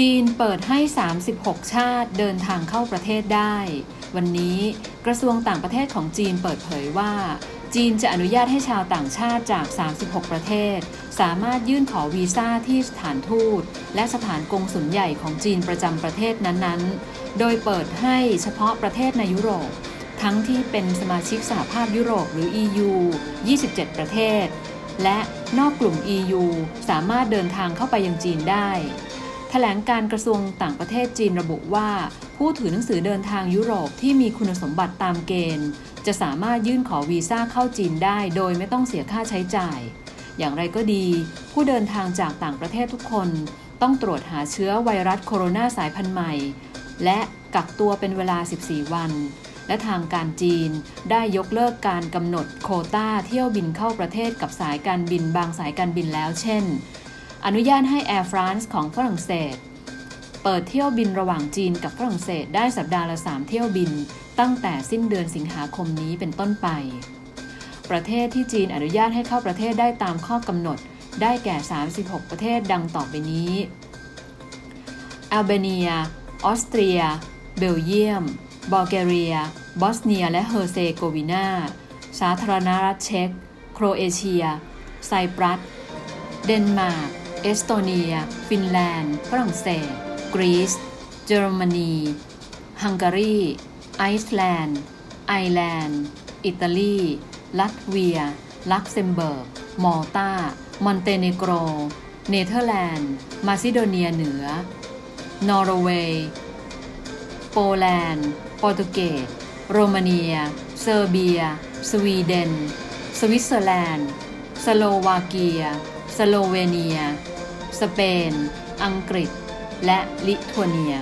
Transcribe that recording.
จีนเปิดให้ 36 ชาติเดินทางเข้าประเทศได้ วันนี้กระทรวงต่างประเทศของจีนเปิดเผยว่า จีนจะอนุญาตให้ชาวต่างชาติจาก 36 ประเทศ สามารถยื่นขอวีซ่าที่สถานทูต และสถานกงสุลใหญ่ของจีนประจำประเทศนั้นๆ โดยเปิดให้เฉพาะประเทศในยุโรป ทั้งที่เป็นสมาชิกสหภาพยุโรปหรือ EU 27 ประเทศ และนอกกลุ่ม EU สามารถเดินทางเข้าไปยังจีนได้ ถลงการกระทรวงต่างประเทศจีนระบุว่า ผู้ถือหนังสือเดินทางยุโรปที่มีคุณสมบัติตามเกณฑ์ จะสามารถยื่นขอวีซ่าเข้าจีนได้โดยไม่ต้องเสียค่าใช้จ่าย อย่างไรก็ดี ผู้เดินทางจากต่างประเทศทุกคน ต้องตรวจหาเชื้อไวรัสโคโรนาสายพันธุ์ใหม่ และกักตัวเป็นเวลา 14 วัน และทางการจีนได้ยกเลิกการกำหนดโคต้าเที่ยวบินเข้าประเทศกับสายการบินบางสายการบินแล้วเช่น อนุญาตให้ Air France ของฝรั่งเศส เปิดเที่ยวบินระหว่างจีนกับฝรั่งเศสได้สัปดาห์ละ 3 เที่ยวบิน ตั้งแต่สิ้นเดือนสิงหาคมนี้เป็นต้นไป ประเทศที่จีนอนุญาตให้เข้าประเทศได้ตามข้อกำหนด ได้แก่ 36 ประเทศดังต่อไปนี้อัลเบเนีย ออสเตรีย เบลเยียม บัลแกเรีย บอสเนีย และเฮอร์เซโกวีนา สาธารณรัฐเช็ก โครเอเชีย ไซปรัส เดนมาร์ก เอสโตเนีย ฟินแลนด์ ฝรั่งเศส กรีซ เยอรมนี ฮังการี ไอซ์แลนด์ ไอร์แลนด์ อิตาลี ลัตเวีย ลักเซมเบิร์ก มอลตา มอนเตเนโกร เนเธอร์แลนด์ มาซิโดเนียเหนือ นอร์เวย์ โปแลนด์ โปรตุเกส โรมาเนีย เซอร์เบีย สวีเดน สวิตเซอร์แลนด์ สโลวาเกีย สโลเวเนีย สเปน อังกฤษ และลิทัวเนีย